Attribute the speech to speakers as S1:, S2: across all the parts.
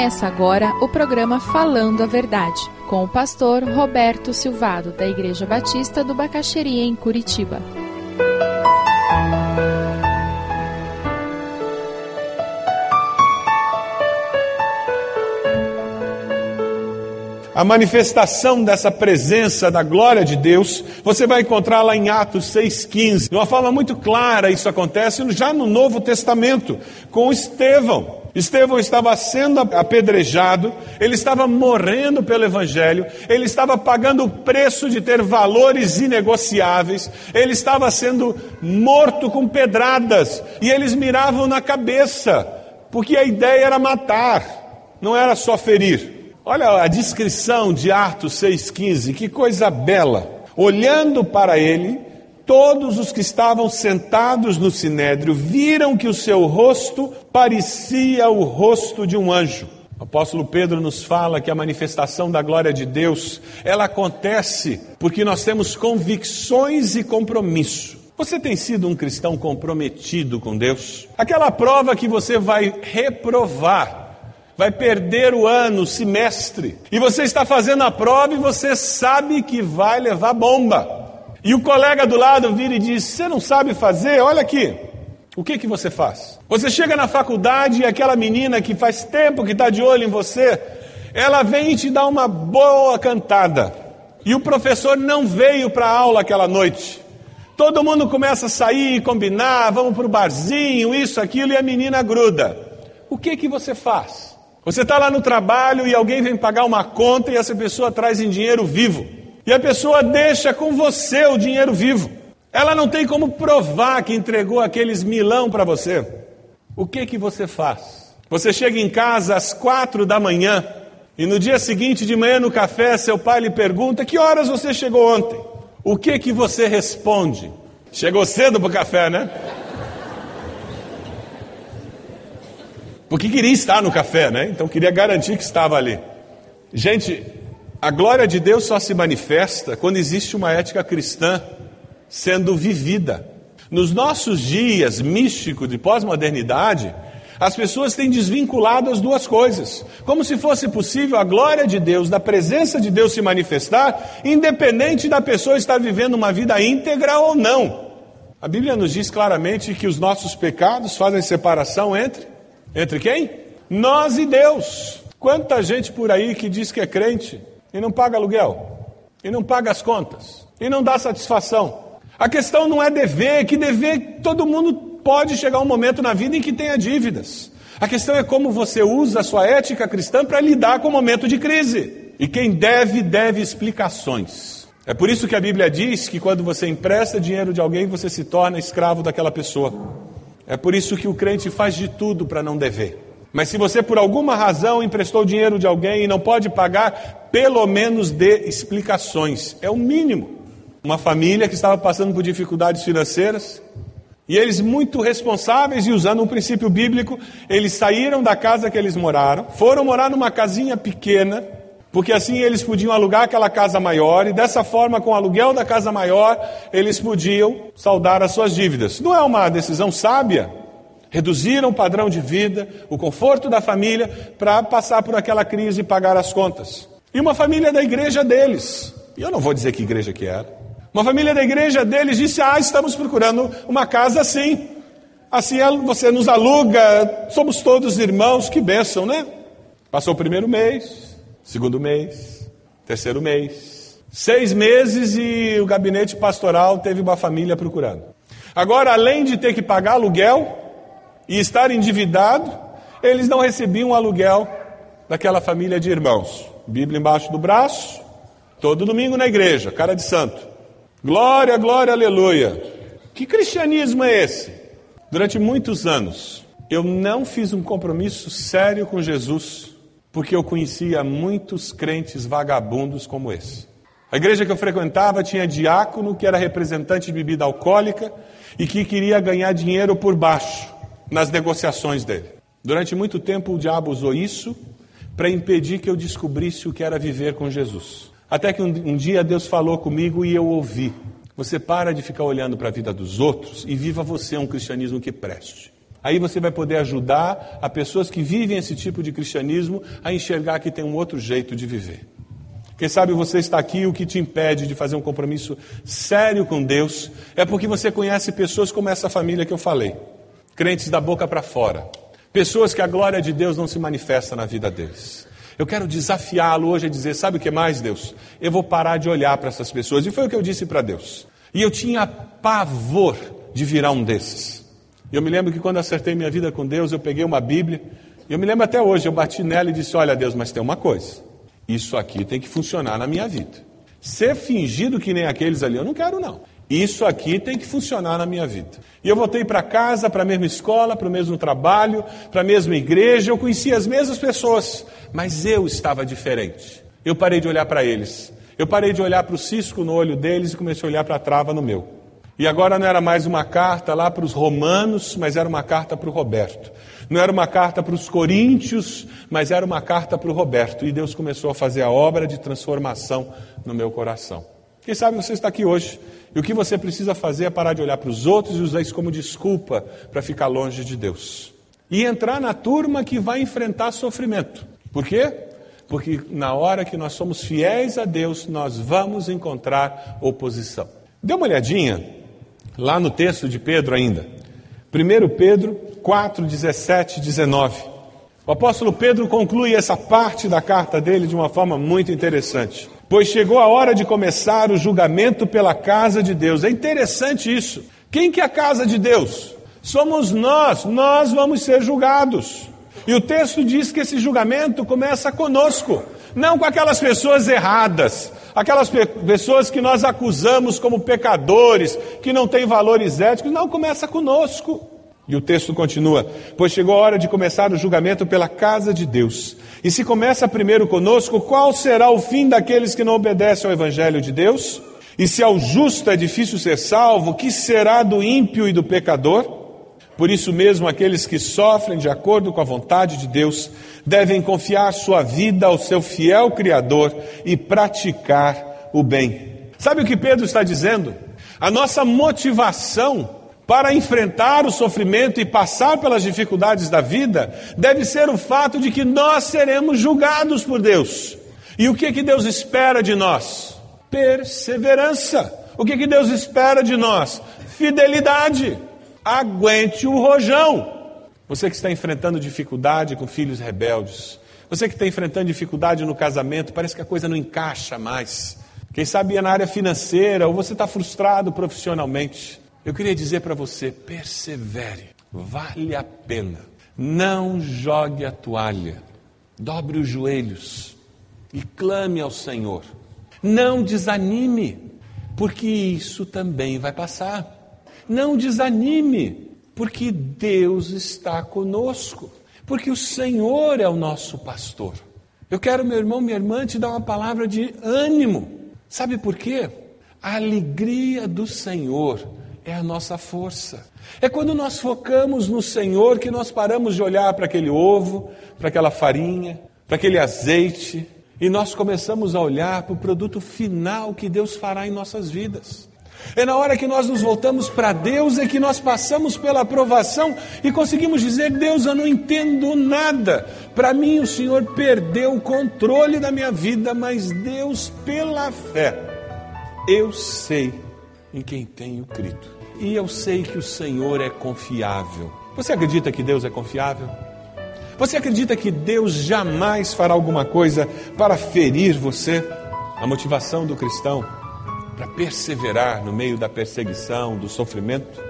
S1: Começa agora o programa Falando a Verdade, com o pastor Roberto Silvado, da Igreja Batista do Bacaxeria, em Curitiba.
S2: A manifestação dessa presença da glória de Deus, você vai encontrar lá em Atos 6,15. De uma forma muito clara, isso acontece já no Novo Testamento, com Estevão. Estevão estava sendo apedrejado, ele estava morrendo pelo Evangelho, ele estava pagando o preço de ter valores inegociáveis, ele estava sendo morto com pedradas, e eles miravam na cabeça, porque a ideia era matar, não era só ferir. Olha a descrição de Atos 6,15, que coisa bela. Olhando para ele, todos os que estavam sentados no sinédrio viram que o seu rosto parecia o rosto de um anjo. O apóstolo Pedro nos fala que a manifestação da glória de Deus, ela acontece porque nós temos convicções e compromisso. Você tem sido um cristão comprometido com Deus? Aquela prova que você vai reprovar, vai perder o ano, o semestre, e você está fazendo a prova e você sabe que vai levar bomba. E o colega do lado vira e diz: Você não sabe fazer? Olha aqui. O que, que você faz? Você chega na faculdade e aquela menina que faz tempo que está de olho em você, ela vem e te dá uma boa cantada. E o professor não veio para a aula aquela noite. Todo mundo começa a sair e combinar, vamos para o barzinho, isso, aquilo, e a menina gruda. O que, que você faz? Você está lá no trabalho e alguém vem pagar uma conta e essa pessoa traz em dinheiro vivo. E a pessoa deixa com você o dinheiro vivo. Ela não tem como provar que entregou aqueles milão para você. O que que você faz? Você chega em casa às quatro da manhã e no dia seguinte de manhã no café seu pai lhe pergunta que horas você chegou ontem. O que que você responde? Chegou cedo para o café, né? Porque queria estar no café, né? Então queria garantir que estava ali. Gente, a glória de Deus só se manifesta quando existe uma ética cristã sendo vivida. Nos nossos dias místicos de pós-modernidade, as pessoas têm desvinculado as duas coisas, como se fosse possível a glória de Deus, da presença de Deus se manifestar, independente da pessoa estar vivendo uma vida íntegra ou não. A Bíblia nos diz claramente que os nossos pecados fazem separação entre entre quem? Nós e Deus. Quanta gente por aí que diz que é crente e não paga aluguel, e não paga as contas, e não dá satisfação. A questão não é dever, que dever todo mundo pode chegar um momento na vida em que tenha dívidas. A questão é como você usa a sua ética cristã para lidar com o momento de crise. E quem deve, deve explicações. É por isso que a Bíblia diz que quando você empresta dinheiro de alguém, você se torna escravo daquela pessoa. É por isso que o crente faz de tudo para não dever. Mas se você por alguma razão emprestou dinheiro de alguém e não pode pagar, pelo menos dê explicações. É o mínimo. Uma família que estava passando por dificuldades financeiras, e eles, muito responsáveis e usando um princípio bíblico, eles saíram da casa que eles moraram, foram morar numa casinha pequena, porque assim eles podiam alugar aquela casa maior e dessa forma, com o aluguel da casa maior, eles podiam saldar as suas dívidas. Não é uma decisão sábia? Reduziram o padrão de vida, o conforto da família, para passar por aquela crise e pagar as contas. E uma família da igreja deles, e eu não vou dizer que igreja que era, uma família da igreja deles disse: Ah, estamos procurando uma casa assim. Assim você nos aluga, somos todos irmãos, que bênção, né? Passou o primeiro mês, segundo mês, terceiro mês, seis meses e o gabinete pastoral teve uma família procurando. Agora, além de ter que pagar aluguel e estar endividado, eles não recebiam aluguel daquela família de irmãos. Bíblia embaixo do braço, todo domingo na igreja, cara de santo. Glória, glória, aleluia. Que cristianismo é esse? Durante muitos anos, eu não fiz um compromisso sério com Jesus porque eu conhecia muitos crentes vagabundos como esse. A igreja que eu frequentava tinha diácono que era representante de bebida alcoólica e que queria ganhar dinheiro por baixo nas negociações dele. Durante muito tempo o diabo usou isso para impedir que eu descobrisse o que era viver com Jesus. Até que um, um dia Deus falou comigo e eu ouvi. Você para de ficar olhando para a vida dos outros e viva você um cristianismo que preste. Aí você vai poder ajudar a pessoas que vivem esse tipo de cristianismo a enxergar que tem um outro jeito de viver. Quem sabe você está aqui, o que te impede de fazer um compromisso sério com Deus é porque você conhece pessoas como essa família que eu falei, crentes da boca para fora, pessoas que a glória de Deus não se manifesta na vida deles. Eu quero desafiá-lo hoje a dizer: sabe o que mais, Deus? Eu vou parar de olhar para essas pessoas. E foi o que eu disse para Deus. E eu tinha pavor de virar um desses. Eu me lembro que quando acertei minha vida com Deus, eu peguei uma Bíblia. Eu me lembro até hoje, eu bati nela e disse: Olha, Deus, mas tem uma coisa. Isso aqui tem que funcionar na minha vida. Ser fingido que nem aqueles ali, eu não quero, não. Isso aqui tem que funcionar na minha vida. E eu voltei para casa, para a mesma escola, para o mesmo trabalho, para a mesma igreja. Eu conhecia as mesmas pessoas, mas eu estava diferente. Eu parei de olhar para eles. Eu parei de olhar para o cisco no olho deles e comecei a olhar para a trava no meu. E agora não era mais uma carta lá para os romanos, mas era uma carta para o Roberto. Não era uma carta para os coríntios, mas era uma carta para o Roberto. E Deus começou a fazer a obra de transformação no meu coração. Quem sabe você está aqui hoje e o que você precisa fazer é parar de olhar para os outros e usar isso como desculpa para ficar longe de Deus. E entrar na turma que vai enfrentar sofrimento. Por quê? Porque na hora que nós somos fiéis a Deus, nós vamos encontrar oposição. Dê uma olhadinha lá no texto de Pedro ainda. 1 Pedro 4, 17 19. O apóstolo Pedro conclui essa parte da carta dele de uma forma muito interessante. Pois chegou a hora de começar o julgamento pela casa de Deus. É interessante isso. Quem que é a casa de Deus? Somos nós, nós vamos ser julgados. E o texto diz que esse julgamento começa conosco, não com aquelas pessoas erradas, aquelas pe pessoas que nós acusamos como pecadores, que não têm valores éticos, não, começa conosco. E o texto continua: Pois chegou a hora de começar o julgamento pela casa de Deus. E se começa primeiro conosco, qual será o fim daqueles que não obedecem ao Evangelho de Deus? E se ao justo é difícil ser salvo, que será do ímpio e do pecador? Por isso mesmo, aqueles que sofrem de acordo com a vontade de Deus devem confiar sua vida ao seu fiel Criador e praticar o bem. Sabe o que Pedro está dizendo? A nossa motivação para enfrentar o sofrimento e passar pelas dificuldades da vida deve ser o fato de que nós seremos julgados por Deus. E o que que Deus espera de nós? Perseverança. O que que Deus espera de nós? Fidelidade aguente o rojão. Você que está enfrentando dificuldade com filhos rebeldes, você que está enfrentando dificuldade no casamento, parece que a coisa não encaixa mais. Quem sabe é na área financeira, ou você está frustrado profissionalmente. Eu queria dizer para você: persevere, vale a pena. Não jogue a toalha, dobre os joelhos e clame ao Senhor. Não desanime, porque isso também vai passar. Não desanime, porque Deus está conosco, porque o Senhor é o nosso pastor. Eu quero, meu irmão, minha irmã, te dar uma palavra de ânimo. Sabe por quê? A alegria do Senhor é a nossa força. É quando nós focamos no Senhor que nós paramos de olhar para aquele ovo, para aquela farinha, para aquele azeite, e nós começamos a olhar para o produto final que Deus fará em nossas vidas. É na hora que nós nos voltamos para Deus é que nós passamos pela aprovação e conseguimos dizer: Deus, eu não entendo nada. Para mim, o Senhor perdeu o controle da minha vida, mas Deus, pela fé, eu sei em quem tenho crido. E eu sei que o Senhor é confiável. Você acredita que Deus é confiável? Você acredita que Deus jamais fará alguma coisa para ferir você? A motivação do cristão para perseverar no meio da perseguição, do sofrimento,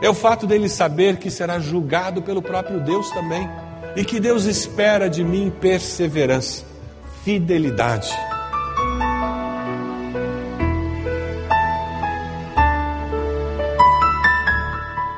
S2: é o fato dele saber que será julgado pelo próprio Deus também e que Deus espera de mim perseverança, fidelidade.